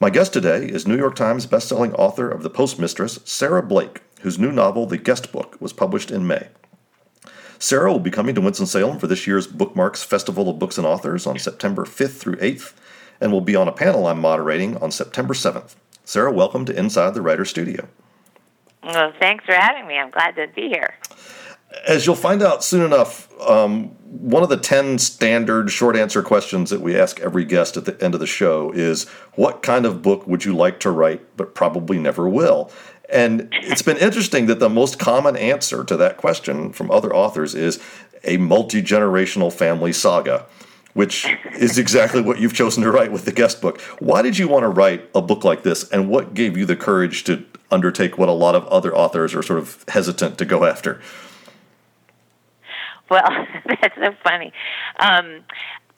My guest today is New York Times bestselling author of The Postmistress, Sarah Blake, whose new novel, The Guest Book, was published in May. Sarah will be coming to Winston-Salem for this year's Bookmarks Festival of Books and Authors on September 5th through 8th, and will be on a panel I'm moderating on September 7th. Sarah, welcome to Inside the Writer Studio. Well, thanks for having me. I'm glad to be here. As you'll find out soon enough, um, one of the 10 standard short answer questions that we ask every guest at the end of the show is What kind of book would you like to write, but probably never will? And it's been interesting that the most common answer to that question from other authors is a multi generational family saga, which is exactly what you've chosen to write with the guest book. Why did you want to write a book like this, and what gave you the courage to undertake what a lot of other authors are sort of hesitant to go after? Well, that's so funny. Um,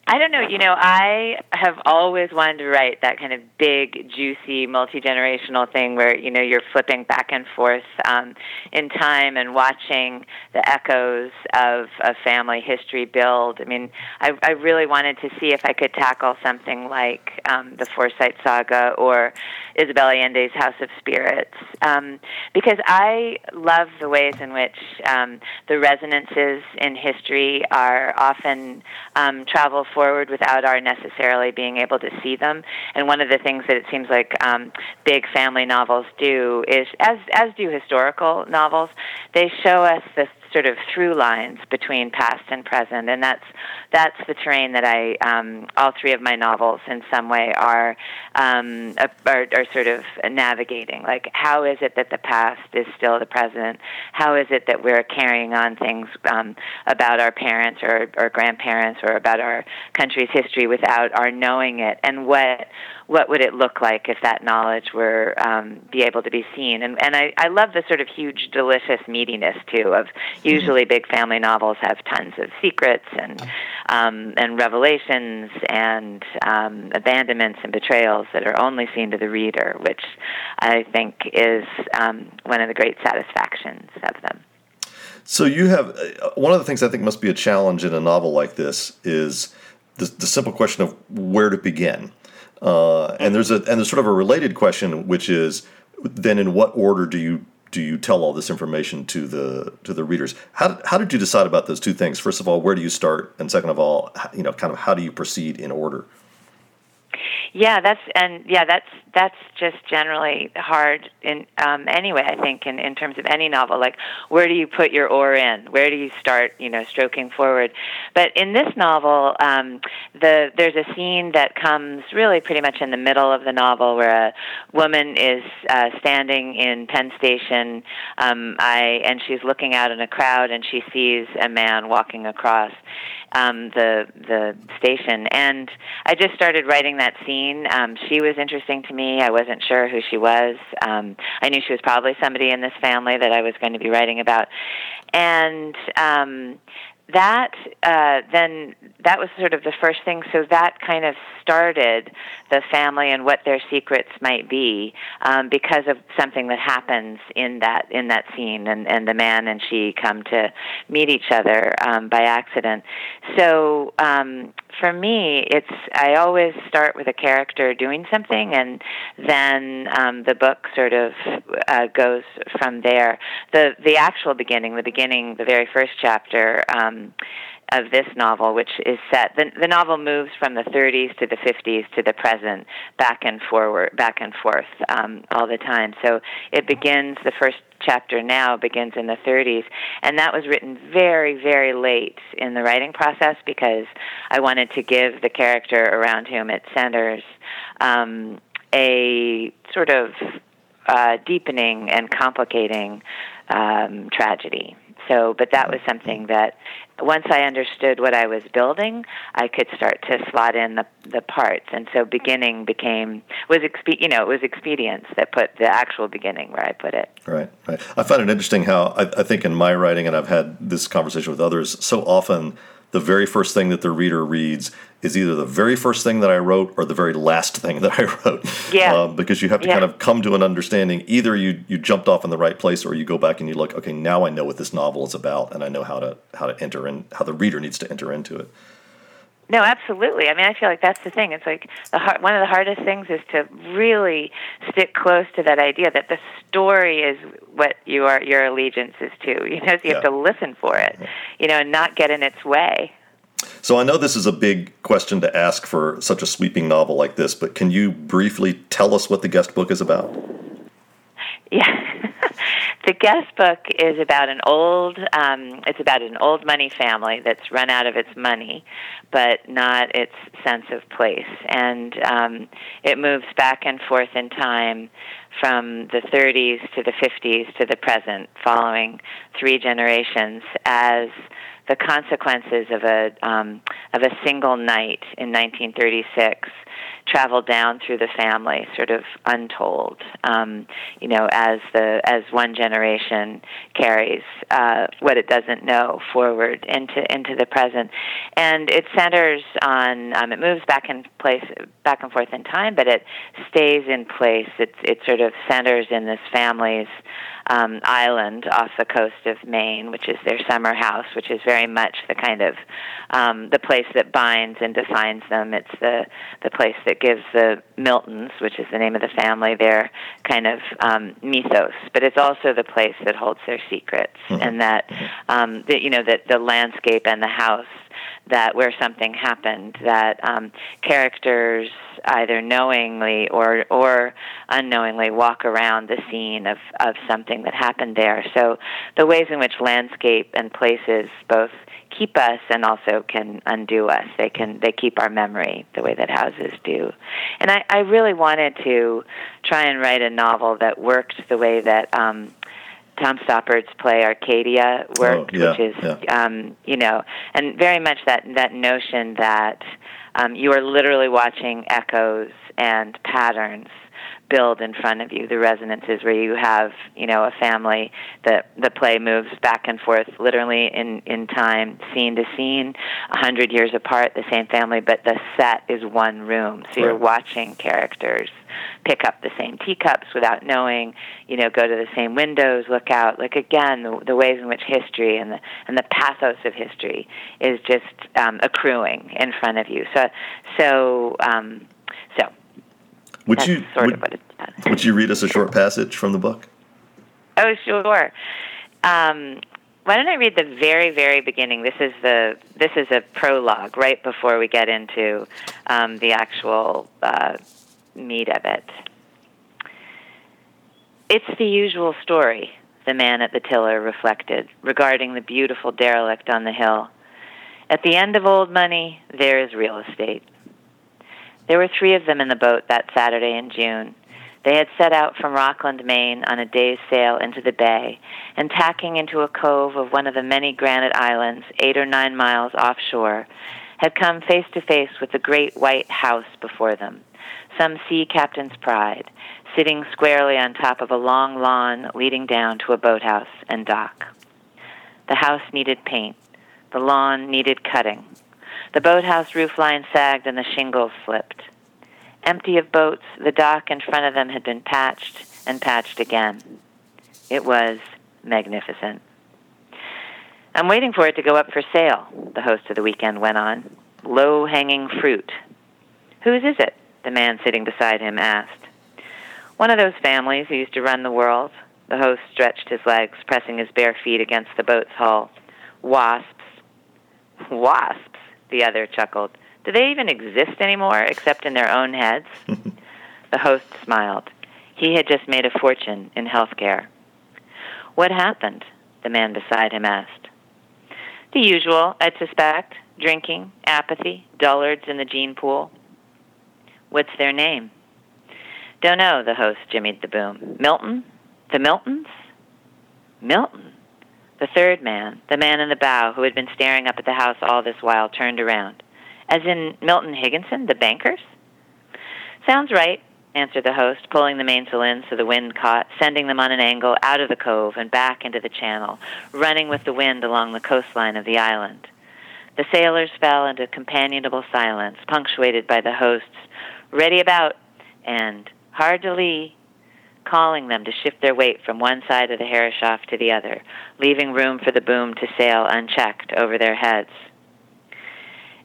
I don't know. You know, I have always wanted to write that kind of big, juicy, multi generational thing where you know you're flipping back and forth um, in time and watching the echoes of a family history build. I mean, I, I really wanted to see if I could tackle something like um, the Forsyte Saga or Isabel Allende's House of Spirits um, because I love the ways in which um, the resonances in history are often um, travel forward without our necessarily being able to see them. And one of the things that it seems like um, big family novels do is, as as do historical novels, they show us the sort of through lines between past and present, and that's that's the terrain that I um, all three of my novels in some way are, um, are are sort of navigating. Like, how is it that the past is still the present? How is it that we're carrying on things um, about our parents or, or grandparents or about our country's history without our knowing it? And what what would it look like if that knowledge were um, be able to be seen? And and I, I love the sort of huge, delicious meatiness too. Of usually big family novels have tons of secrets and um, and revelations and um, abandonments and betrayals that are only seen to the reader, which I think is um, one of the great satisfactions of them. So you have uh, one of the things I think must be a challenge in a novel like this is the, the simple question of where to begin. Uh, and there's a and there's sort of a related question, which is then in what order do you do you tell all this information to the to the readers? How how did you decide about those two things? First of all, where do you start, and second of all, you know, kind of how do you proceed in order? Yeah, that's and yeah, that's that's just generally hard in um, anyway. I think in in terms of any novel, like where do you put your oar in? Where do you start? You know, stroking forward. But in this novel, um, the there's a scene that comes really pretty much in the middle of the novel where a woman is uh, standing in Penn Station. Um, I and she's looking out in a crowd and she sees a man walking across um, the the station. And I just started writing that scene. Um, she was interesting to me. I wasn't sure who she was. Um, I knew she was probably somebody in this family that I was going to be writing about. And um, that uh, then that was sort of the first thing. So that kind of started the family and what their secrets might be um, because of something that happens in that in that scene, and, and the man and she come to meet each other um, by accident. So um, for me, it's I always start with a character doing something, and then um, the book sort of uh, goes from there. the The actual beginning, the beginning, the very first chapter. Um, of this novel, which is set. The, the novel moves from the 30s to the 50s to the present, back and forward, back and forth um, all the time. So it begins. The first chapter now begins in the 30s, and that was written very, very late in the writing process because I wanted to give the character around whom it centers um, a sort of uh, deepening and complicating um, tragedy. So, but that was something that once I understood what I was building, I could start to slot in the the parts, and so beginning became was expe- you know it was expedience that put the actual beginning where I put it. Right, right. I find it interesting how I, I think in my writing, and I've had this conversation with others. So often, the very first thing that the reader reads is either the very first thing that I wrote or the very last thing that I wrote. Yeah. Um, because you have to yeah. kind of come to an understanding. Either you you jumped off in the right place, or you go back and you look. Okay, now I know what this novel is about, and I know how to how to enter and how the reader needs to enter into it. No, absolutely. I mean, I feel like that's the thing. It's like the hard, one of the hardest things is to really stick close to that idea that the story is what you are your allegiance is to. You know, so you Yeah. have to listen for it. You know, and not get in its way. So I know this is a big question to ask for such a sweeping novel like this, but can you briefly tell us what the guest book is about? Yeah. the guest book is about an old um, it's about an old money family that's run out of its money but not its sense of place. And um, it moves back and forth in time from the 30s to the 50s to the present following three generations as the consequences of a um, of a single night in 1936 travel down through the family, sort of untold. Um, you know, as the as one generation carries uh, what it doesn't know forward into into the present, and it centers on um, it moves back in place, back and forth in time, but it stays in place. It it sort of centers in this family's um, island off the coast of Maine, which is their summer house, which is very much the kind of um, the place that binds and defines them. It's the the place that gives the Miltons, which is the name of the family, their kind of um, mythos. But it's also the place that holds their secrets, and that um, that you know that the landscape and the house that where something happened that um, characters either knowingly or or unknowingly walk around the scene of of something that happened there. So the ways in which landscape and places both keep us and also can undo us. They can they keep our memory the way that houses do. And I, I really wanted to try and write a novel that worked the way that um, Tom Stoppard's play Arcadia worked, Oh, yeah, which is yeah. um, you know, and very much that that notion that um, you are literally watching echoes and patterns build in front of you the resonances where you have you know a family that the play moves back and forth literally in in time scene to scene a hundred years apart the same family but the set is one room. So you're Right. watching characters pick up the same teacups without knowing you know go to the same windows look out. Like again the, the ways in which history and the and the pathos of history is just um, accruing in front of you. So so um, Would that's you sort would, of what it's would you read us a short passage from the book? Oh, sure. Um, why don't I read the very, very beginning? This is the this is a prologue right before we get into um, the actual uh, meat of it. It's the usual story. The man at the tiller reflected regarding the beautiful derelict on the hill. At the end of old money, there is real estate. There were three of them in the boat that Saturday in June. They had set out from Rockland, Maine on a day's sail into the bay, and tacking into a cove of one of the many granite islands, eight or nine miles offshore, had come face to face with the great white house before them, some sea captain's pride, sitting squarely on top of a long lawn leading down to a boathouse and dock. The house needed paint. The lawn needed cutting. The boathouse roofline sagged and the shingles slipped. Empty of boats, the dock in front of them had been patched and patched again. It was magnificent. I'm waiting for it to go up for sale, the host of the weekend went on. Low hanging fruit. Whose is it? The man sitting beside him asked. One of those families who used to run the world. The host stretched his legs, pressing his bare feet against the boat's hull. Wasps. Wasps, the other chuckled. Do they even exist anymore except in their own heads? the host smiled. He had just made a fortune in healthcare. What happened? The man beside him asked. The usual, I'd suspect drinking, apathy, dullards in the gene pool. What's their name? Don't know, the host jimmied the boom. Milton? The Miltons? Milton? The third man, the man in the bow who had been staring up at the house all this while, turned around. As in Milton Higginson, the bankers? Sounds right, answered the host, pulling the mainsail in so the wind caught, sending them on an angle out of the cove and back into the channel, running with the wind along the coastline of the island. The sailors fell into companionable silence, punctuated by the host's ready about and hard to lee, calling them to shift their weight from one side of the Herreshoff to the other, leaving room for the boom to sail unchecked over their heads.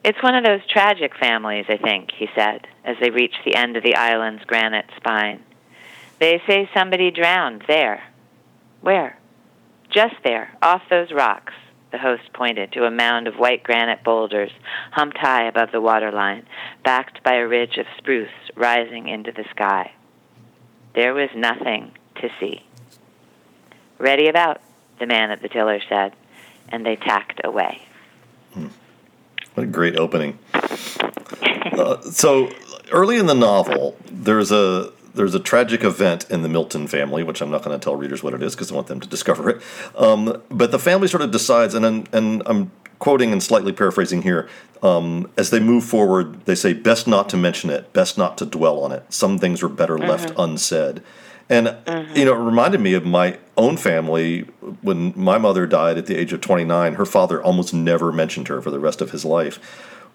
It's one of those tragic families, I think, he said, as they reached the end of the island's granite spine. They say somebody drowned there. Where? Just there, off those rocks. The host pointed to a mound of white granite boulders humped high above the waterline, backed by a ridge of spruce rising into the sky. There was nothing to see. Ready about, the man at the tiller said, and they tacked away. Hmm. What a great opening. uh, so early in the novel, there's a there's a tragic event in the Milton family, which I'm not going to tell readers what it is because I want them to discover it. Um, but the family sort of decides, and and I'm quoting and slightly paraphrasing here. Um, as they move forward, they say, "Best not to mention it. Best not to dwell on it. Some things are better mm-hmm. left unsaid." And mm-hmm. you know, it reminded me of my own family when my mother died at the age of 29. Her father almost never mentioned her for the rest of his life.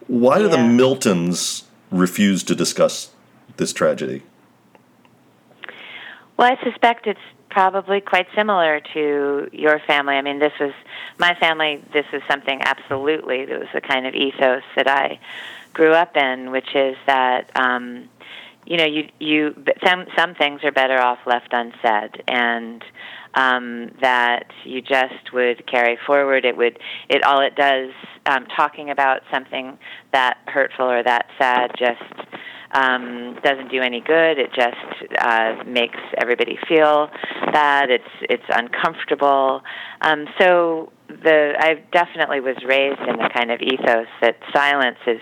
Why do the Miltons refuse to discuss this tragedy? Well, I suspect it's probably quite similar to your family. I mean, this was my family. This was something absolutely. It was the kind of ethos that I grew up in, which is that. Um, you know, you you some some things are better off left unsaid, and um, that you just would carry forward. It would it all it does um, talking about something that hurtful or that sad just um, doesn't do any good. It just uh, makes everybody feel bad. It's it's uncomfortable. Um, so the I definitely was raised in the kind of ethos that silence is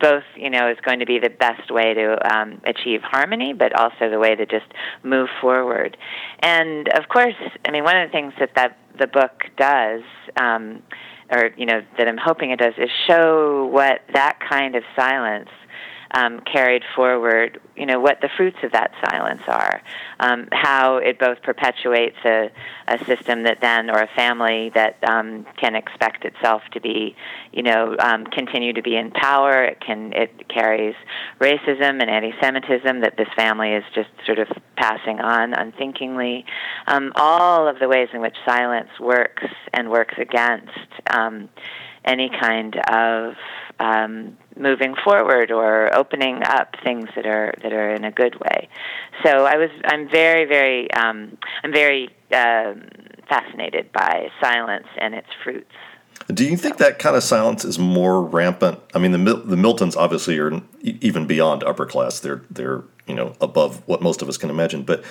both you know is going to be the best way to um, achieve harmony, but also the way to just move forward. And of course, I mean one of the things that that the book does. Um, or you know that I'm hoping it does is show what that kind of silence um, carried forward, you know, what the fruits of that silence are, um, how it both perpetuates a, a system that then, or a family that um, can expect itself to be, you know, um, continue to be in power. It can, it carries racism and anti-Semitism that this family is just sort of passing on unthinkingly. Um, all of the ways in which silence works and works against um, any kind of um, moving forward or opening up things that are that are in a good way. So I was I'm very very um, I'm very um, fascinated by silence and its fruits. Do you think that kind of silence is more rampant? I mean, the the Miltons obviously are even beyond upper class. They're they're you know above what most of us can imagine. But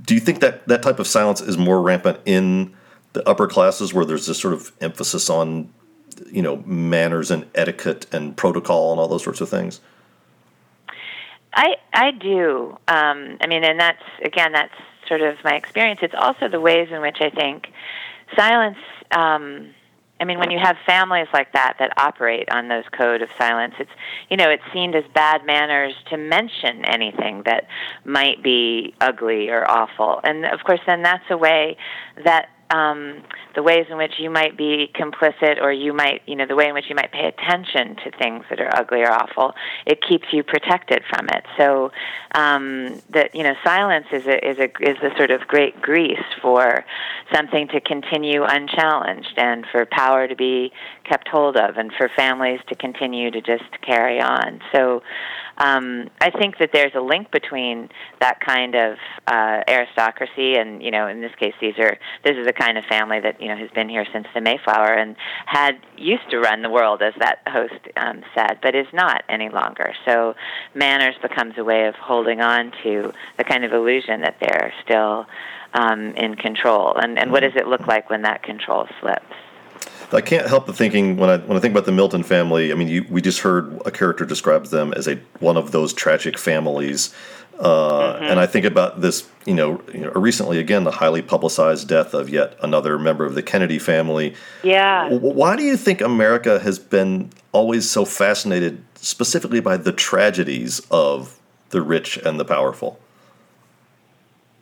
do you think that that type of silence is more rampant in the upper classes, where there's this sort of emphasis on you know manners and etiquette and protocol and all those sorts of things? I I do. Um, I mean, and that's again that's sort of my experience. It's also the ways in which I think silence. Um, I mean, when you have families like that that operate on those code of silence, it's you know it's seen as bad manners to mention anything that might be ugly or awful, and of course, then that's a way that um, the ways in which you might be complicit or you might, you know, the way in which you might pay attention to things that are ugly or awful, it keeps you protected from it. So um, that, you know, silence is a, is a, is a sort of great grease for something to continue unchallenged and for power to be kept hold of and for families to continue to just carry on. So um, I think that there's a link between that kind of uh, aristocracy and, you know, in this case, these are this is a kind of family that you know has been here since the Mayflower and had used to run the world, as that host um, said, but is not any longer. So manners becomes a way of holding on to the kind of illusion that they're still um, in control. And and what does it look like when that control slips? I can't help but thinking when I when I think about the Milton family. I mean, you, we just heard a character describes them as a one of those tragic families, uh, mm-hmm. and I think about this. You know, you know, recently again, the highly publicized death of yet another member of the Kennedy family. Yeah. Why do you think America has been always so fascinated, specifically by the tragedies of the rich and the powerful?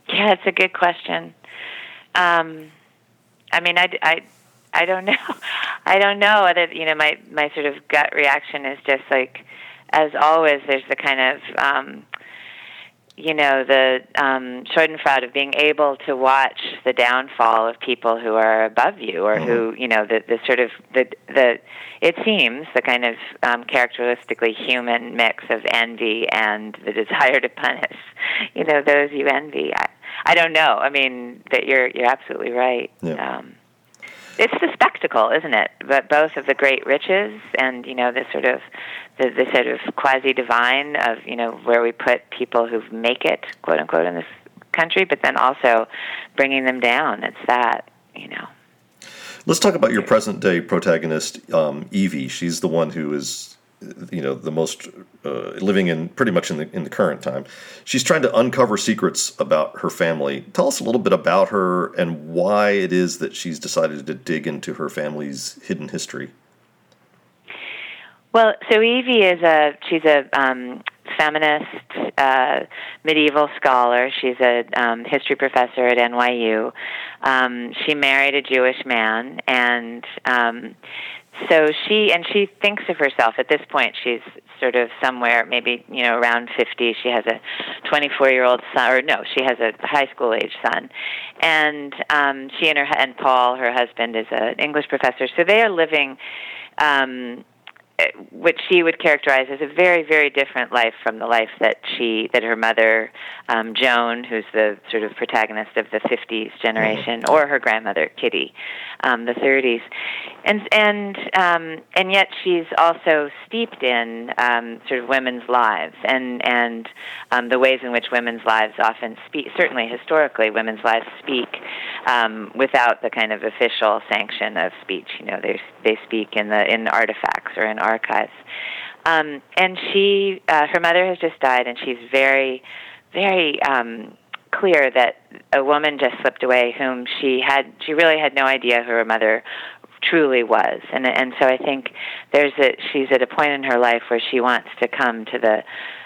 Yeah, it's a good question. Um, I mean, I, I, I don't know. I don't know. Other, you know, my my sort of gut reaction is just like, as always, there's the kind of, um, you know, the um, Schadenfreude of being able to watch the downfall of people who are above you, or mm-hmm. who, you know, the the sort of the the. It seems the kind of um, characteristically human mix of envy and the desire to punish, you know, those you envy. I, I don't know. I mean, that you're you're absolutely right. Yeah. Um, it's the spectacle, isn't it? But both of the great riches and you know the sort of the, the sort of quasi divine of you know where we put people who make it, quote unquote, in this country, but then also bringing them down. It's that you know. Let's talk about your present day protagonist, um, Evie. She's the one who is you know the most uh, living in pretty much in the in the current time. She's trying to uncover secrets about her family. Tell us a little bit about her and why it is that she's decided to dig into her family's hidden history. Well, so Evie is a she's a um, feminist uh, medieval scholar. She's a um, history professor at NYU. Um, she married a Jewish man, and um, so she and she thinks of herself at this point she's sort of somewhere maybe you know around 50 she has a 24 year old son or no she has a high school age son. And um she and her and Paul her husband is an English professor. So they are living um which she would characterize as a very, very different life from the life that she, that her mother, um, Joan, who's the sort of protagonist of the '50s generation, mm-hmm. or her grandmother Kitty, um, the '30s, and and um, and yet she's also steeped in um, sort of women's lives and and um, the ways in which women's lives often speak. Certainly, historically, women's lives speak um, without the kind of official sanction of speech. You know, they they speak in the in artifacts or in archives. Um, and she, uh, her mother has just died, and she's very, very um, clear that a woman just slipped away whom she had, she really had no idea who her mother truly was and and so I think there's a she's at a point in her life where she wants to come to the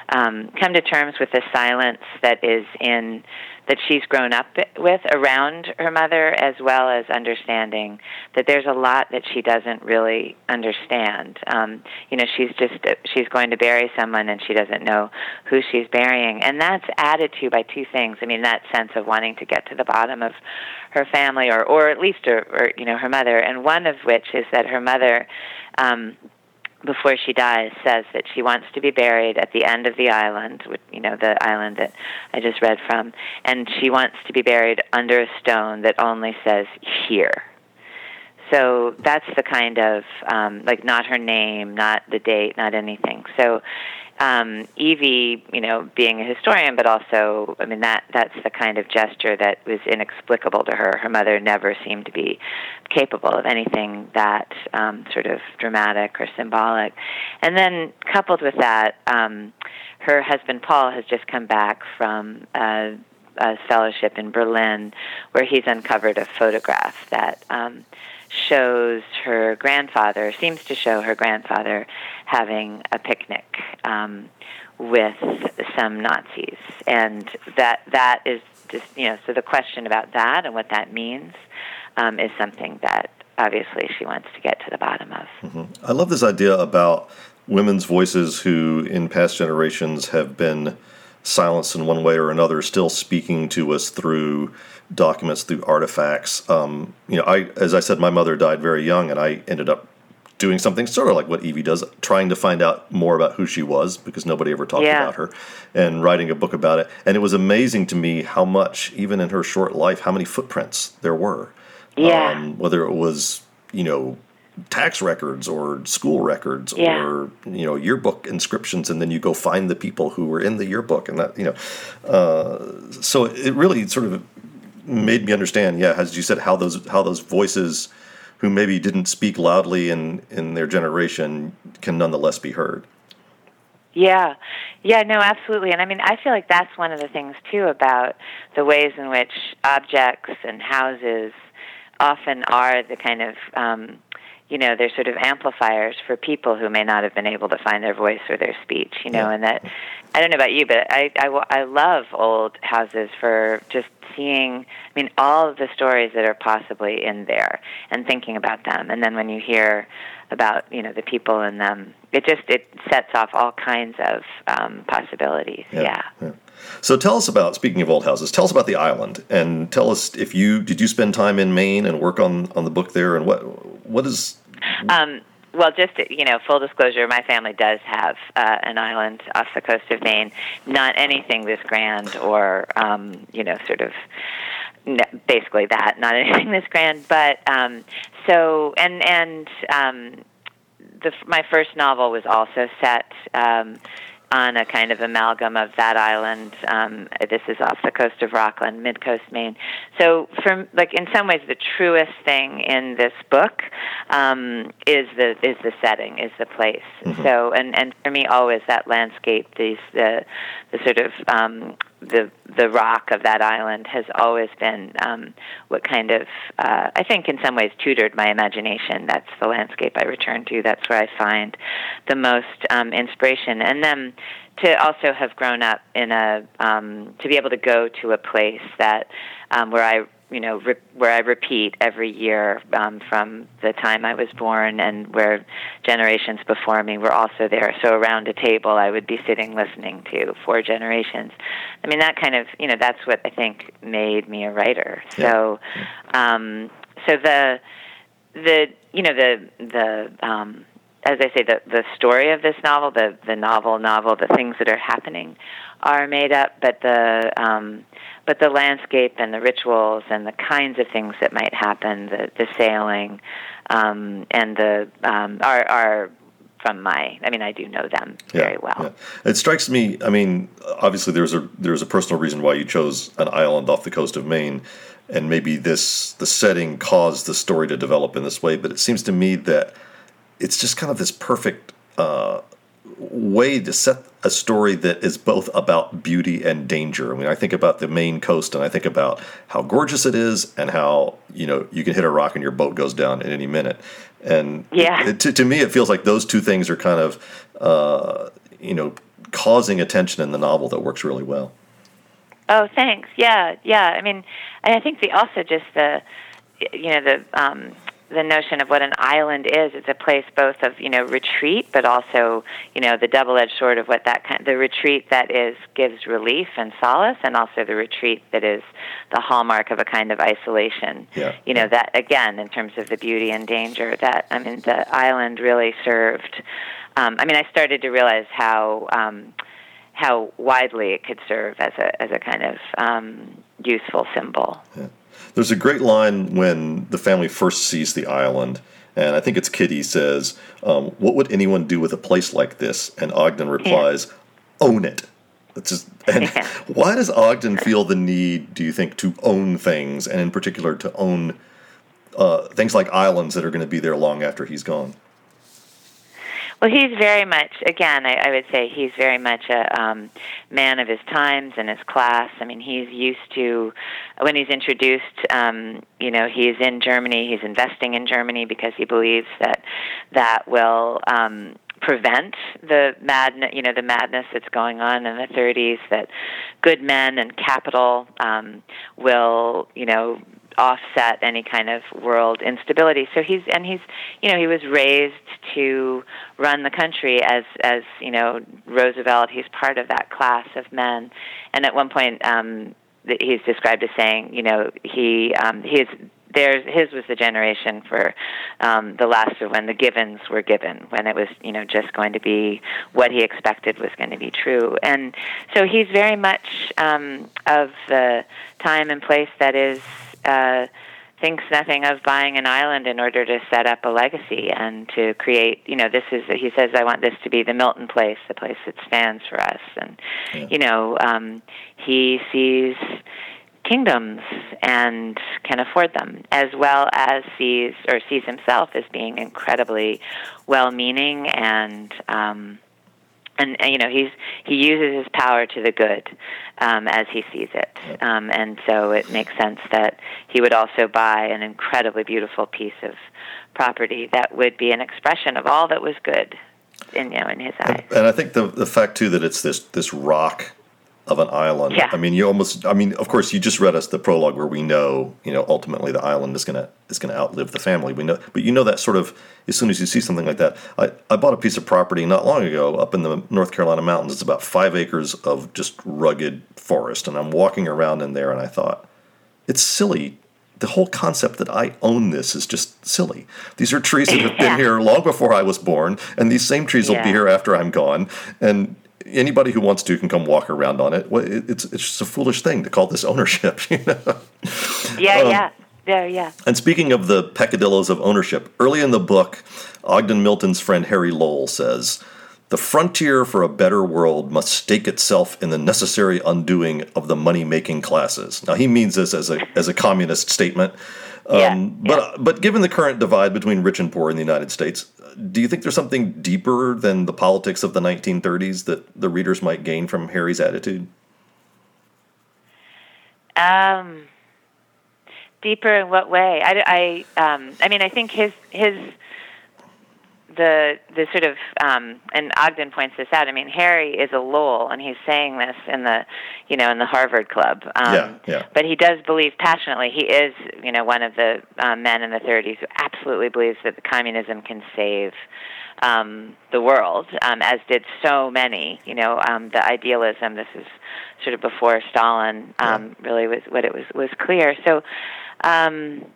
um, come to terms with the silence that is in that she's grown up with around her mother, as well as understanding that there's a lot that she doesn't really understand. Um, you know, she's just she's going to bury someone, and she doesn't know who she's burying, and that's added to by two things. I mean, that sense of wanting to get to the bottom of her family, or or at least, her, or you know, her mother, and one of which is that her mother. Um, before she dies, says that she wants to be buried at the end of the island, you know, the island that I just read from, and she wants to be buried under a stone that only says here. So that's the kind of um, like not her name, not the date, not anything. So um, Evie, you know, being a historian, but also, I mean, that that's the kind of gesture that was inexplicable to her. Her mother never seemed to be capable of anything that um, sort of dramatic or symbolic. And then, coupled with that, um, her husband Paul has just come back from. Uh, a fellowship in Berlin, where he's uncovered a photograph that um, shows her grandfather, seems to show her grandfather having a picnic um, with some Nazis, and that that is just you know. So the question about that and what that means um, is something that obviously she wants to get to the bottom of. Mm-hmm. I love this idea about women's voices who, in past generations, have been silenced in one way or another, still speaking to us through documents, through artifacts. Um, you know, I as I said, my mother died very young, and I ended up doing something sort of like what Evie does, trying to find out more about who she was because nobody ever talked yeah. about her, and writing a book about it. And it was amazing to me how much, even in her short life, how many footprints there were. Yeah. Um, whether it was, you know, tax records or school records yeah. or you know yearbook inscriptions and then you go find the people who were in the yearbook and that you know uh, so it really sort of made me understand yeah as you said how those how those voices who maybe didn't speak loudly in in their generation can nonetheless be heard. Yeah, yeah, no, absolutely. And I mean, I feel like that's one of the things too about the ways in which objects and houses often are the kind of um, you know they're sort of amplifiers for people who may not have been able to find their voice or their speech you know yeah. and that i don't know about you but I, I i love old houses for just seeing i mean all of the stories that are possibly in there and thinking about them and then when you hear about you know the people in them it just it sets off all kinds of um, possibilities yeah. yeah. yeah. So tell us about speaking of old houses. Tell us about the island, and tell us if you did you spend time in Maine and work on on the book there, and what what is um, well, just you know, full disclosure, my family does have uh, an island off the coast of Maine. Not anything this grand, or um, you know, sort of basically that. Not anything this grand, but um, so and and um, the my first novel was also set. Um, on a kind of amalgam of that island. Um, this is off the coast of Rockland, mid coast Maine. So, from like in some ways, the truest thing in this book um, is the is the setting, is the place. Mm-hmm. So, and and for me, always that landscape, these the the sort of um, the the rock of that island has always been um, what kind of uh, I think in some ways tutored my imagination. That's the landscape I return to. That's where I find the most um, inspiration. And then to also have grown up in a um, to be able to go to a place that um, where I you know, re- where I repeat every year um, from the time I was born, and where generations before me were also there. So around a table, I would be sitting listening to four generations. I mean, that kind of, you know, that's what I think made me a writer. Yeah. So, um, so the, the, you know, the the um, as I say, the the story of this novel, the the novel novel, the things that are happening, are made up, but the um, but the landscape and the rituals and the kinds of things that might happen, the, the sailing, um, and the um, are are from my. I mean, I do know them yeah, very well. Yeah. It strikes me. I mean, obviously, there's a there's a personal reason why you chose an island off the coast of Maine, and maybe this the setting caused the story to develop in this way. But it seems to me that it's just kind of this perfect. Uh, way to set a story that is both about beauty and danger. I mean, I think about the Maine coast and I think about how gorgeous it is and how, you know, you can hit a rock and your boat goes down at any minute. And yeah. It, to, to me, it feels like those two things are kind of, uh, you know, causing attention in the novel that works really well. Oh, thanks. Yeah, yeah. I mean, and I think the also just the, you know, the um, the notion of what an island is. It's a place both of you know retreat, but also you know the double-edged sword of what that kind. The retreat that is gives relief and solace, and also the retreat that is the hallmark of a kind of isolation. Yeah. You know that again in terms of the beauty and danger. That I mean the island really served. Um, I mean I started to realize how. Um, how widely it could serve as a as a kind of um, useful symbol. Yeah. There's a great line when the family first sees the island, and I think it's Kitty says, um, "What would anyone do with a place like this?" And Ogden replies. "Own it." Just, and why does Ogden feel the need, do you think, to own things, and in particular to own uh, things like islands that are going to be there long after he's gone? Well, he's very much, again, I, I would say he's very much a um, man of his times and his class. I mean, he's used to, when he's introduced, um, you know, he's in Germany, he's investing in Germany because he believes that that will um, prevent the madness, you know, the madness that's going on in the 30s. That good men and capital um, will, you know, offset any kind of world instability. So he's and he's you know he was raised to run the country as as you know Roosevelt. He's part of that class of men, and at one point um, he's described as saying you know he um, he's there's his was the generation for um, the last of when the givens were given, when it was you know just going to be what he expected was going to be true, and so he's very much um, of the time and place that is uh, thinks nothing of buying an island in order to set up a legacy and to create. You know, this is he says I want this to be the Milton place, the place that stands for us, and yeah. you know um, he sees kingdoms and can afford them, as well as sees or sees himself as being incredibly well-meaning and um, and, and you know he's he uses his power to the good um, as he sees it, um, and so it makes sense that he would also buy an incredibly beautiful piece of property that would be an expression of all that was good in you know in his eyes. And, and I think the the fact too that it's this this rock of an island. Yeah. I mean, you almost. I mean, of course, you just read us the prologue where we know, you know, ultimately the island is gonna is gonna outlive the family. We know, but you know that sort of as soon as you see something like that. I I bought a piece of property not long ago up in the North Carolina mountains. It's about five acres of just rugged forest, and I'm walking around in there, and I thought, it's silly. The whole concept that I own this is just silly. These are trees that have been Yeah. here long before I was born, and these same trees will be here after I'm gone. And anybody who wants to can come walk around on it. Well, it- It's it's just a foolish thing to call this ownership. You know? Yeah, Um, yeah, yeah, yeah. And speaking of the peccadillos of ownership, early in the book, Ogden Milton's friend Harry Lowell says, "The frontier for a better world must stake itself in the necessary undoing of the money-making classes." Now he means this as a as a communist statement. Um, Yeah, but yeah. but given the current divide between rich and poor in the United States, do you think there's something deeper than the politics of the 1930s that the readers might gain from Harry's attitude? Um, deeper in what way? I, I, um, I mean, I think his his the the sort of um, and Ogden points this out. I mean, Harry is a Lowell, and he's saying this in the you know in the Harvard Club. Um, Yeah, yeah. But he does believe passionately. He is you know one of the uh, men in the 30s who absolutely believes that the communism can save um, the world, um, as did so many. You know, um, the idealism. This is sort of before Stalin um, really was what it was was clear. So. Um,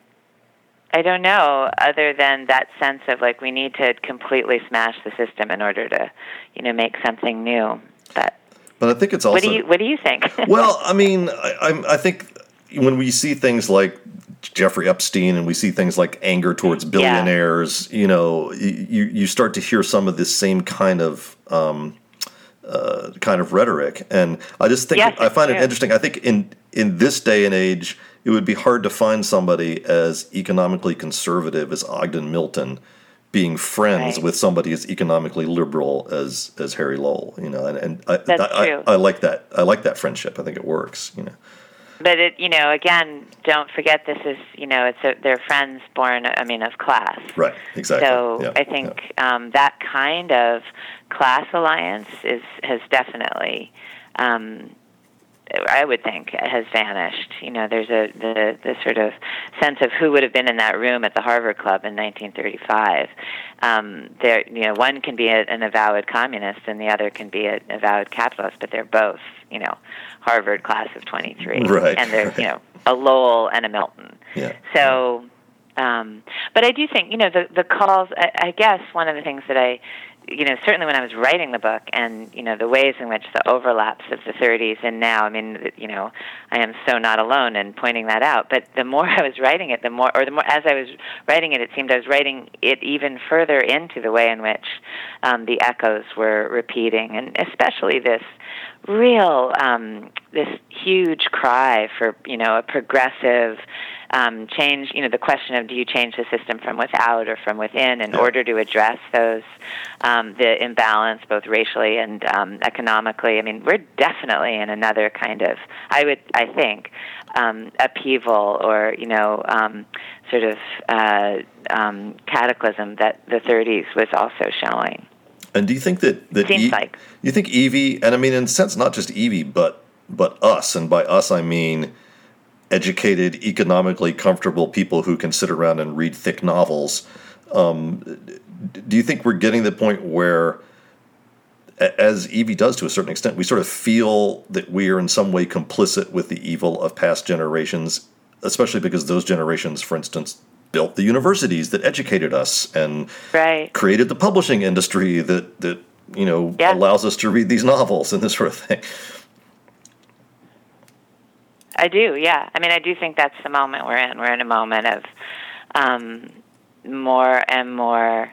I don't know, other than that sense of like we need to completely smash the system in order to, you know, make something new. But But I think it's also what do you what do you think? well, I mean, I, I'm- I think when we see things like Jeffrey Epstein and we see things like anger towards billionaires, you know, you you start to hear some of this same kind of um, uh, kind of rhetoric, and I just think Yes, I find it interesting. I think in in this day and age, it would be hard to find somebody as economically conservative as Ogden Milton. Being friends Right. with somebody as economically liberal as as Harry Lowell, you know, and, and I, That's I, true. I, I like that. I like that friendship. I think it works. You know. but it, you know, again, don't forget this is, you know, it's a, they're friends born, I mean, of class. Right. Exactly. So Yeah, I think um, that kind of class alliance is has definitely, um, I would think, has vanished. You know, there's a the the sort of sense of who would have been in that room at the Harvard Club in 1935. Um, there, you know, one can be a, an avowed communist and the other can be an avowed capitalist, but they're both, you know, Harvard class of 23, Right, and they're right. you know a Lowell and a Milton. Yeah. So, um, but I do think you know the the calls. I, I guess one of the things that I, you know, certainly when I was writing the book, and you know the ways in which the overlaps of the 30s and now. I mean, you know, I am so not alone in pointing that out. But the more I was writing it, the more, or the more as I was writing it, it seemed I was writing it even further into the way in which um, the echoes were repeating, and especially this real um, this huge cry for you know a progressive um, change. You know the question of do you change the system from without or from within in Yeah. order to address those um, the imbalance both racially and um, economically. I mean we're definitely in another kind of I would I think um, upheaval or you know um, sort of uh, um, cataclysm that the 30s was also showing. And do you think that that Seems like. you think Evie, and I mean in a sense not just Evie, but but us, and by us I mean educated, economically comfortable people who can sit around and read thick novels. Um, do you think we're getting to the point where, as Evie does to a certain extent, we sort of feel that we are in some way complicit with the evil of past generations, especially because those generations, for instance, built the universities that educated us and Right. created the publishing industry that that you know Yeah. allows us to read these novels and this sort of thing. I do, yeah. I mean, I do think that's the moment we're in. We're in a moment of um, more and more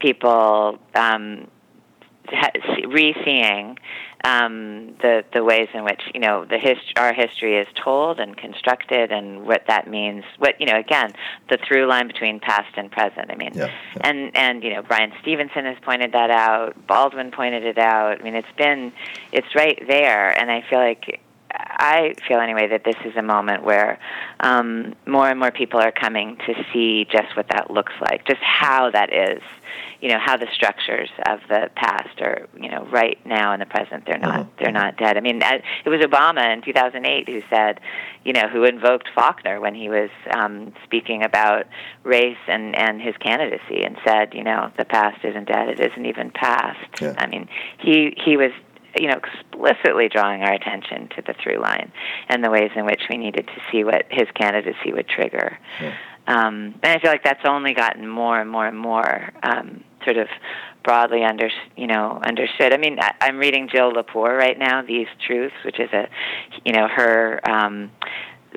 people um, re-seeing um, the the ways in which you know the hist- our history is told and constructed, and what that means. What you know, again, the through line between past and present. I mean, yeah, yeah. and and you know, Bryan Stevenson has pointed that out. Baldwin pointed it out. I mean, it's been it's right there, and I feel like I feel anyway that this is a moment where um, more and more people are coming to see just what that looks like, just how that is, you know, how the structures of the past are, you know, right now in the present. They're not, Mm-hmm. they're not dead. I mean, it was Obama in 2008 who said, you know, who invoked Faulkner when he was um, speaking about race and and his candidacy, and said, you know, the past isn't dead. It isn't even past. Yeah. I mean, he he was you know, explicitly drawing our attention to the through line and the ways in which we needed to see what his candidacy would trigger. Yeah. Um, and I feel like that's only gotten more and more and more um, sort of broadly under, you know, understood. I mean, I, I'm reading Jill Lepore right now, These Truths, which is a, you know, her. Um,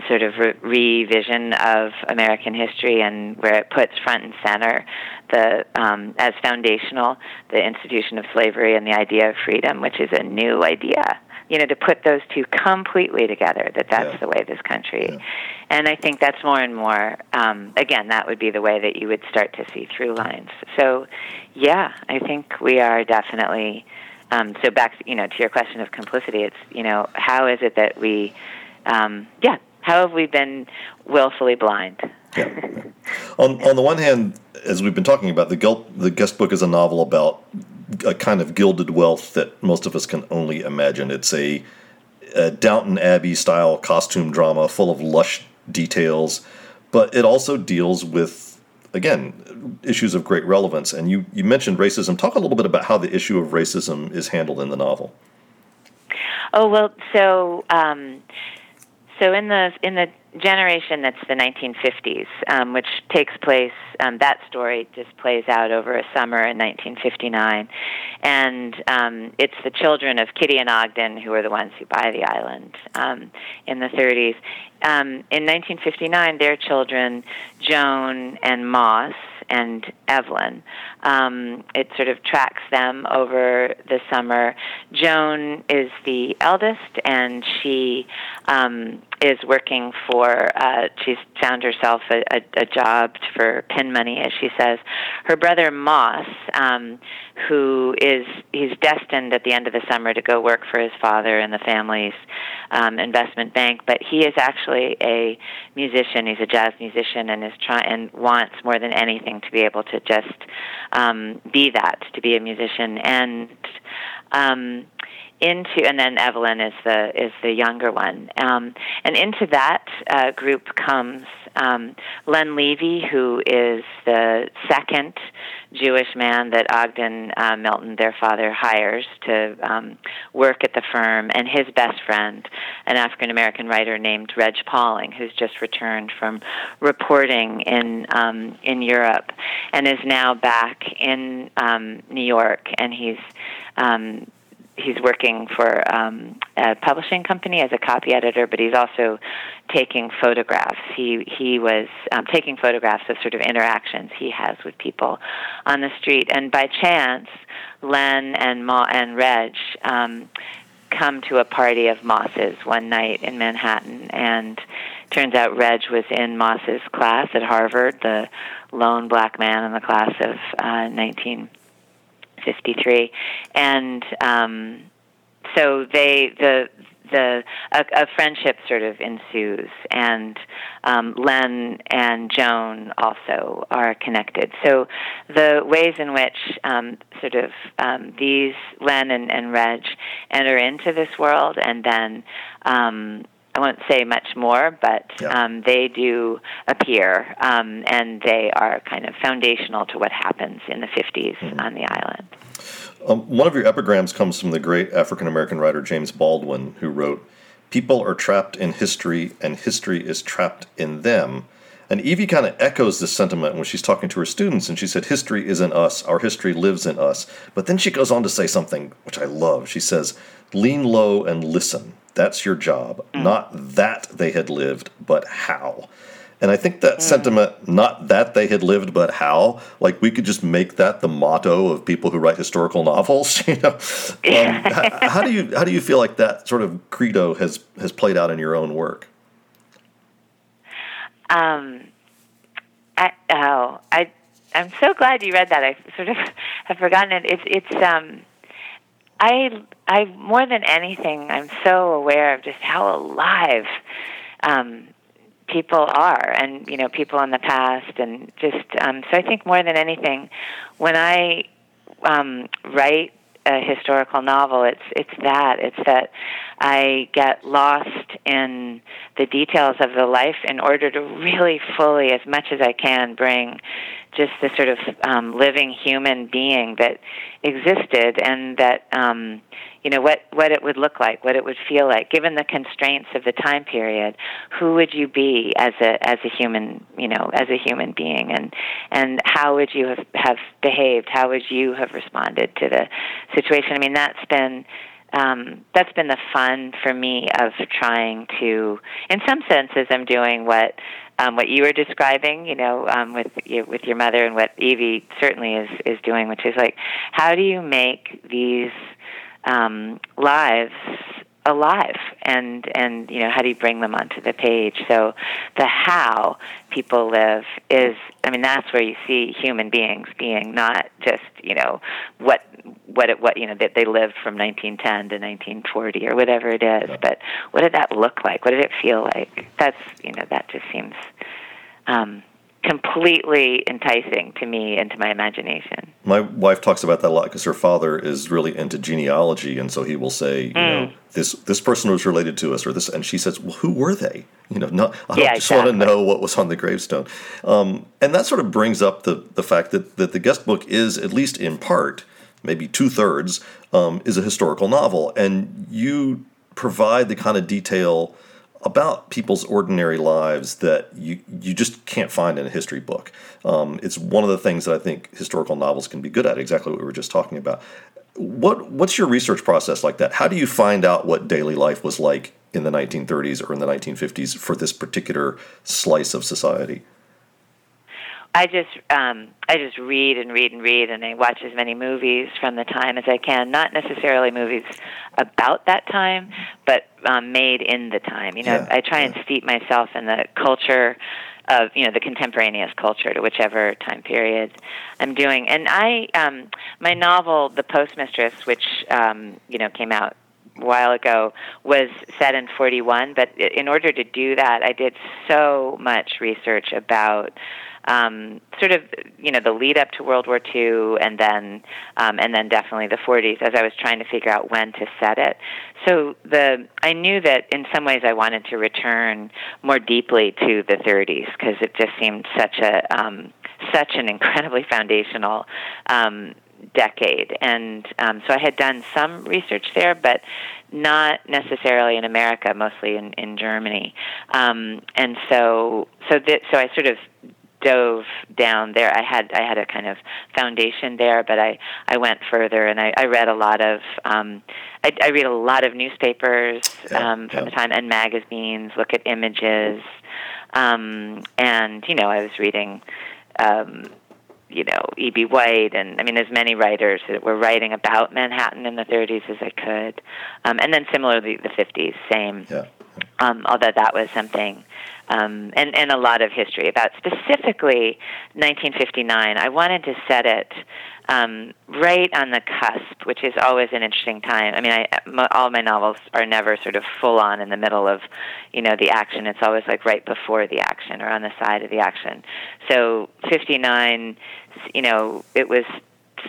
sort of re- revision of American history and where it puts front and center the um, as foundational the institution of slavery and the idea of freedom, which is a new idea. You know, to put those two completely together, that that's Yeah. the way this country. Yeah. And I think that's more and more. Um, again, that would be the way that you would start to see through lines. So, yeah, I think we are definitely. Um, so back, you know, to your question of complicity, it's you know, how is it that we, um, yeah, how have we been willfully blind? Yeah. On on the one hand, as we've been talking about, the the guest book is a novel about a kind of gilded wealth that most of us can only imagine. It's a, a Downton Abbey style costume drama full of lush details, but it also deals with again issues of great relevance. And you you mentioned racism. Talk a little bit about how the issue of racism is handled in the novel. Oh well, so um, so in the in the generation that's the 1950s, um, which takes place. Um, that story just plays out over a summer in 1959, and um, it's the children of Kitty and Ogden who are the ones who buy the island um, in the 30s. Um, in 1959, their children, Joan and Moss and Evelyn. Um, it sort of tracks them over the summer. Joan is the eldest, and she um, is working for. Uh, she's found herself a, a, a job for pin money, as she says. Her brother Moss, um, who is he's destined at the end of the summer to go work for his father and the family's um, investment bank, but he is actually a musician. He's a jazz musician, and is trying and wants more than anything to be able to just um, be that, to be a musician, and um, into and then Evelyn is the is the younger one, um, and into that uh, group comes um, Len Levy, who is the second Jewish man that Ogden uh, Milton, their father, hires to um, work at the firm, and his best friend, an African American writer named Reg Pauling, who's just returned from reporting in um, in Europe, and is now back in um, New York, and he's um, he's working for um, a publishing company as a copy editor, but he's also taking photographs. He he was um, taking photographs of sort of interactions he has with people on the street, and by chance, Len and Ma and Reg. Um, come to a party of Moss's one night in Manhattan, and turns out Reg was in Moss's class at Harvard, the lone black man in the class of uh, 19 53 and um, so they the the a, a friendship sort of ensues. And um, Len and Joan also are connected. So the ways in which um, sort of um, these Len and, and Reg enter into this world and then um, I won't say much more, but Yeah. um, they do appear, um, and they are kind of foundational to what happens in the 50s on the island. Um, one of your epigrams comes from the great African American writer James Baldwin, who wrote, People are trapped in history, and history is trapped in them. And Evie kind of echoes this sentiment when she's talking to her students, and she said, History is in us, our history lives in us. But then she goes on to say something which I love. She says, Lean low and listen. That's your job. Not that they had lived, but how. And I think that mm. sentiment, not that they had lived, but how, like we could just make that the motto of people who write historical novels. You know, um, how, how do you how do you feel like that sort of credo has has played out in your own work? Um, I, oh, I I'm so glad you read that. I sort of have forgotten it. It's it's um, I I more than anything, I'm so aware of just how alive um, people are, and you know, people in the past, and just um, so I think more than anything, when I um, write a historical novel. It's it's that. It's that I get lost in the details of the life in order to really fully, as much as I can, bring just the sort of um, living human being that existed and that um, you know what what it would look like, what it would feel like, given the constraints of the time period. Who would you be as a as a human, you know, as a human being, and and how would you have have behaved? How would you have responded to the situation? I mean, that's been um, that's been the fun for me of trying to, in some senses, I'm doing what um, what you were describing, you know, um, with with your mother, and what Evie certainly is is doing, which is like, how do you make these um, lives alive and and you know how do you bring them onto the page? So the how people live is i mean that's where you see human beings being not just you know what what it what you know that they lived from 1910 to 1940 or whatever it is but what did that look like? What did it feel like? That's you know that just seems um completely enticing to me and to my imagination. My wife talks about that a lot because her father is really into genealogy, and so he will say, you mm. know, this this person was related to us, or this, and she says, well, who were they? You know, not I yeah, just exactly. want to know what was on the gravestone, um, and that sort of brings up the the fact that that the guest book is at least in part, maybe two thirds, um, is a historical novel, and you provide the kind of detail about people's ordinary lives that you you just can't find in a history book. Um, it's one of the things that I think historical novels can be good at. Exactly what we were just talking about. What what's your research process like that? How do you find out what daily life was like in the 1930s or in the 1950s for this particular slice of society? I just um, I just read and read and read, and I watch as many movies from the time as I can. Not necessarily movies about that time, but um, made in the time. You know, yeah, I try yeah. and steep myself in the culture of you know the contemporaneous culture to whichever time period I'm doing. And I um, my novel, The Postmistress, which um, you know came out a while ago was set in 41 but in order to do that i did so much research about um, sort of you know the lead up to World War II, and then um, and then definitely the 40s as I was trying to figure out when to set it. So the I knew that in some ways I wanted to return more deeply to the 30s because it just seemed such a um, such an incredibly foundational um, decade. And um, so I had done some research there, but not necessarily in America, mostly in, in Germany. Um, and so, so that, so I sort of dove down there. I had I had a kind of foundation there, but I I went further and I, I read a lot of um, I, I read a lot of newspapers yeah, um, from yeah. the time and magazines. Look at images, um, and you know I was reading. Um, you know E.B. White and I mean as many writers that were writing about Manhattan in the 30s as I could, um, and then similarly the 50s, same. Yeah. Um, although that was something um, and, and a lot of history about specifically 1959. I wanted to set it um, right on the cusp, which is always an interesting time. I mean, I, m- all my novels are never sort of full on in the middle of, you know, the action. It's always like right before the action or on the side of the action. So 59, you know, it was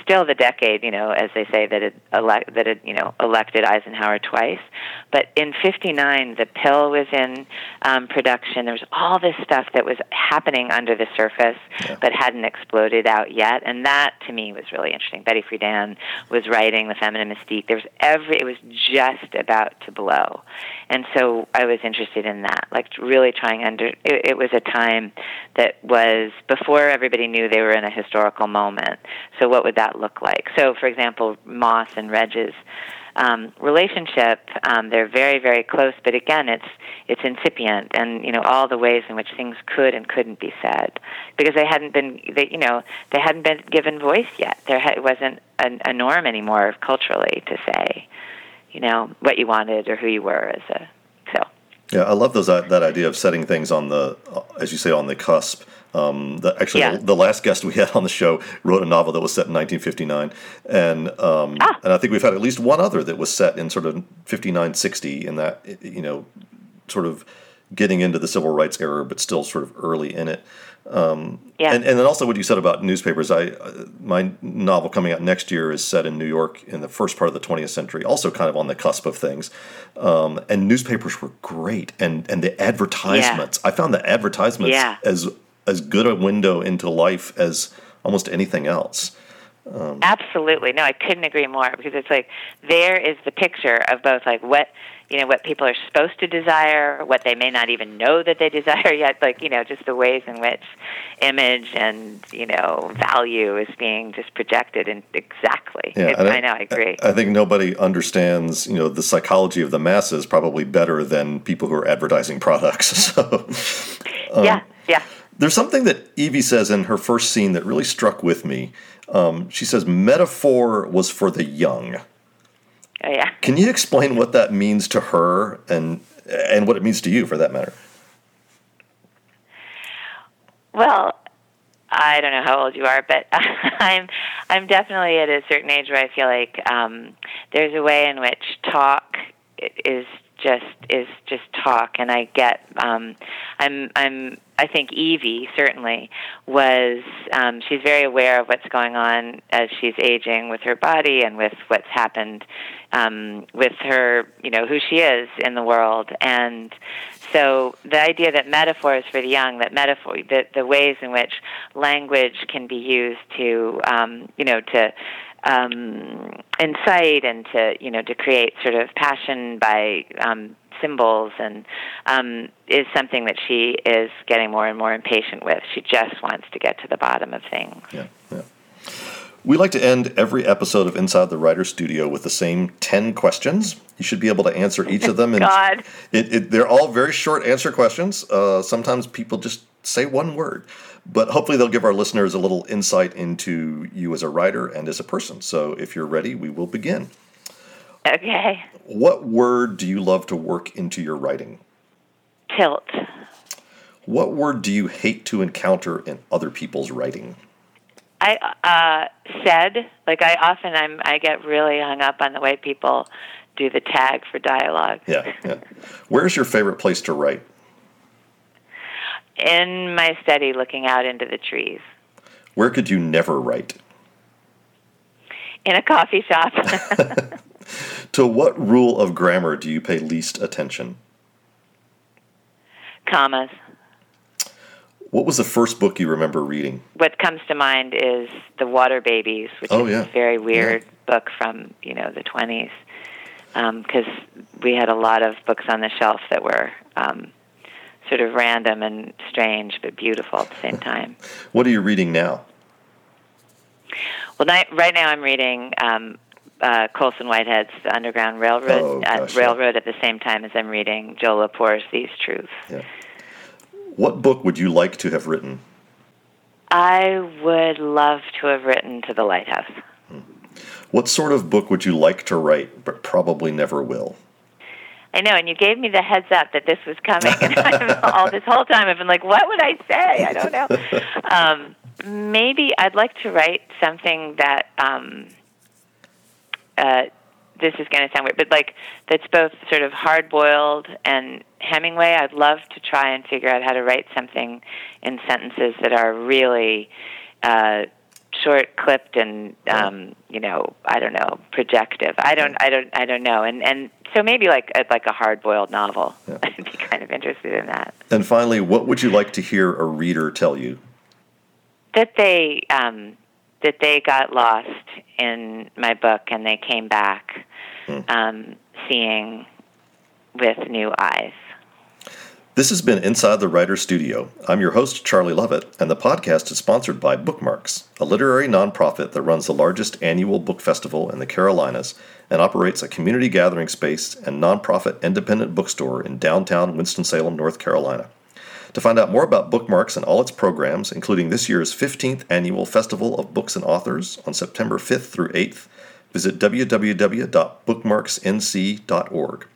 still the decade, you know, as they say that it elect, that it you know elected Eisenhower twice. But in '59, the pill was in um, production. There was all this stuff that was happening under the surface, yeah. but hadn't exploded out yet, and that to me was really interesting. Betty Friedan was writing The Feminine Mystique. There was every. It was just about to blow, and so I was interested in that, like really trying under. It, it was a time that was before everybody knew they were in a historical moment. So what would that look like? So, for example, Moss and Reg's um, relationship. Um, they're very, very close, but again, it's it's incipient, and you know all the ways in which things could and couldn't be said because they hadn't been, they, you know, they hadn't been given voice yet. There ha- wasn't a, a norm anymore culturally to say, you know, what you wanted or who you were as a so. Yeah, I love those that idea of setting things on the, uh, as you say, on the cusp. Um, the, actually, Yeah. the, the last guest we had on the show wrote a novel that was set in 1959, and um, Ah. and I think we've had at least one other that was set in sort of 59, 60, in that you know, sort of getting into the civil rights era, but still sort of early in it. Yeah. And, and then also what you said about newspapers. I uh, my novel coming out next year is set in New York in the first part of the 20th century, also kind of on the cusp of things. Um, and newspapers were great, and and the advertisements. I found the advertisements Yeah. as as good a window into life as almost anything else. Absolutely. No, I couldn't agree more because it's like there is the picture of both like what you know what people are supposed to desire, what they may not even know that they desire yet, like you know just the ways in which image and you know value is being just projected in exactly. It's, and I know, I agree. I, think nobody understands, you know, the psychology of the masses probably better than people who are advertising products. So yeah, yeah. There's something that Evie says in her first scene that really struck with me. Um, she says, metaphor was for the young. Oh, yeah. Can you explain what that means to her and and what it means to you for that matter? Well, I don't know how old you are, but I'm I'm definitely at a certain age where I feel like um, there's a way in which talk is just is just talk, and I get um, I'm I'm I think Evie certainly was um, she's very aware of what's going on as she's aging with her body and with what's happened um, with her you know who she is in the world. And so the idea that metaphor is for the young, that metaphor, that the ways in which language can be used to, um, you know, to um, incite and to, you know, to create sort of passion by um, symbols and um, is something that she is getting more and more impatient with. She just wants to get to the bottom of things. Yeah, yeah. We like to end every episode of Inside the Writer Studio with the same 10 questions. You should be able to answer each of them. And God. It, it, they're all very short answer questions. Uh, sometimes people just say one word, but hopefully they'll give our listeners a little insight into you as a writer and as a person. So if you're ready, we will begin. Okay. What word do you love to work into your writing? Tilt. What word do you hate to encounter in other people's writing? I uh, said like I often I'm I get really hung up on the way people do the tag for dialogue. Yeah, yeah. Where's your favorite place to write? In my study, looking out into the trees. Where could you never write? In a coffee shop. To what rule of grammar do you pay least attention? Commas. What was the first book you remember reading? What comes to mind is The Water Babies, which Oh, is yeah. a very weird book from you know the twenties. Because we had a lot of books on the shelf that were um, sort of random and strange, but beautiful at the same time. What are you reading now? Well, right now I'm reading um, uh, Colson Whitehead's The Underground Railroad, Oh, uh, gosh, yeah. At the same time as I'm reading Jill Lepore's These Truths. What book would you like to have written? I would love to have written to the Lighthouse. What sort of book would you like to write, but probably never will? I know, and you gave me the heads up that this was coming, and I'm, all this whole time I've been like, "What would I say?" I don't know. Um, maybe I'd like to write something that um, uh, this is going to sound weird, but like that's both sort of hard boiled and Hemingway. I'd love to try and figure out how to write something in sentences that are really uh, short, clipped, and um, you know, I don't know, projective. I don't, I don't, I don't know. And and so maybe like a, like a hard boiled novel. I'd be kind of interested in that. And finally, what would you like to hear a reader tell you? that they um, that they got lost in my book and they came back um, seeing with new eyes. This has been Inside the Writer Studio. I'm your host, Charlie Lovett, and the podcast is sponsored by Bookmarks, a literary nonprofit that runs the largest annual book festival in the Carolinas and operates a community gathering space and nonprofit independent bookstore in downtown Winston-Salem, North Carolina. To find out more about Bookmarks and all its programs, including this year's 15th annual Festival of Books and Authors on September 5th through 8th, visit www.bookmarksnc.org.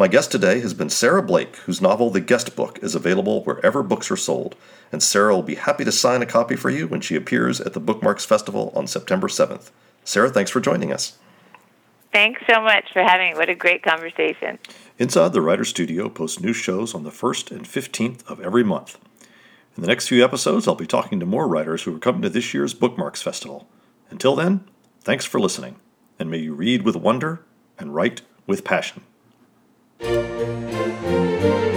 My guest today has been Sarah Blake, whose novel The Guest Book is available wherever books are sold, and Sarah will be happy to sign a copy for you when she appears at the Bookmarks Festival on September 7th. Sarah, thanks for joining us. Thanks so much for having me. What a great conversation. Inside the Writer Studio posts new shows on the 1st and 15th of every month. In the next few episodes, I'll be talking to more writers who are coming to this year's Bookmarks Festival. Until then, thanks for listening, and may you read with wonder and write with passion. Thank you.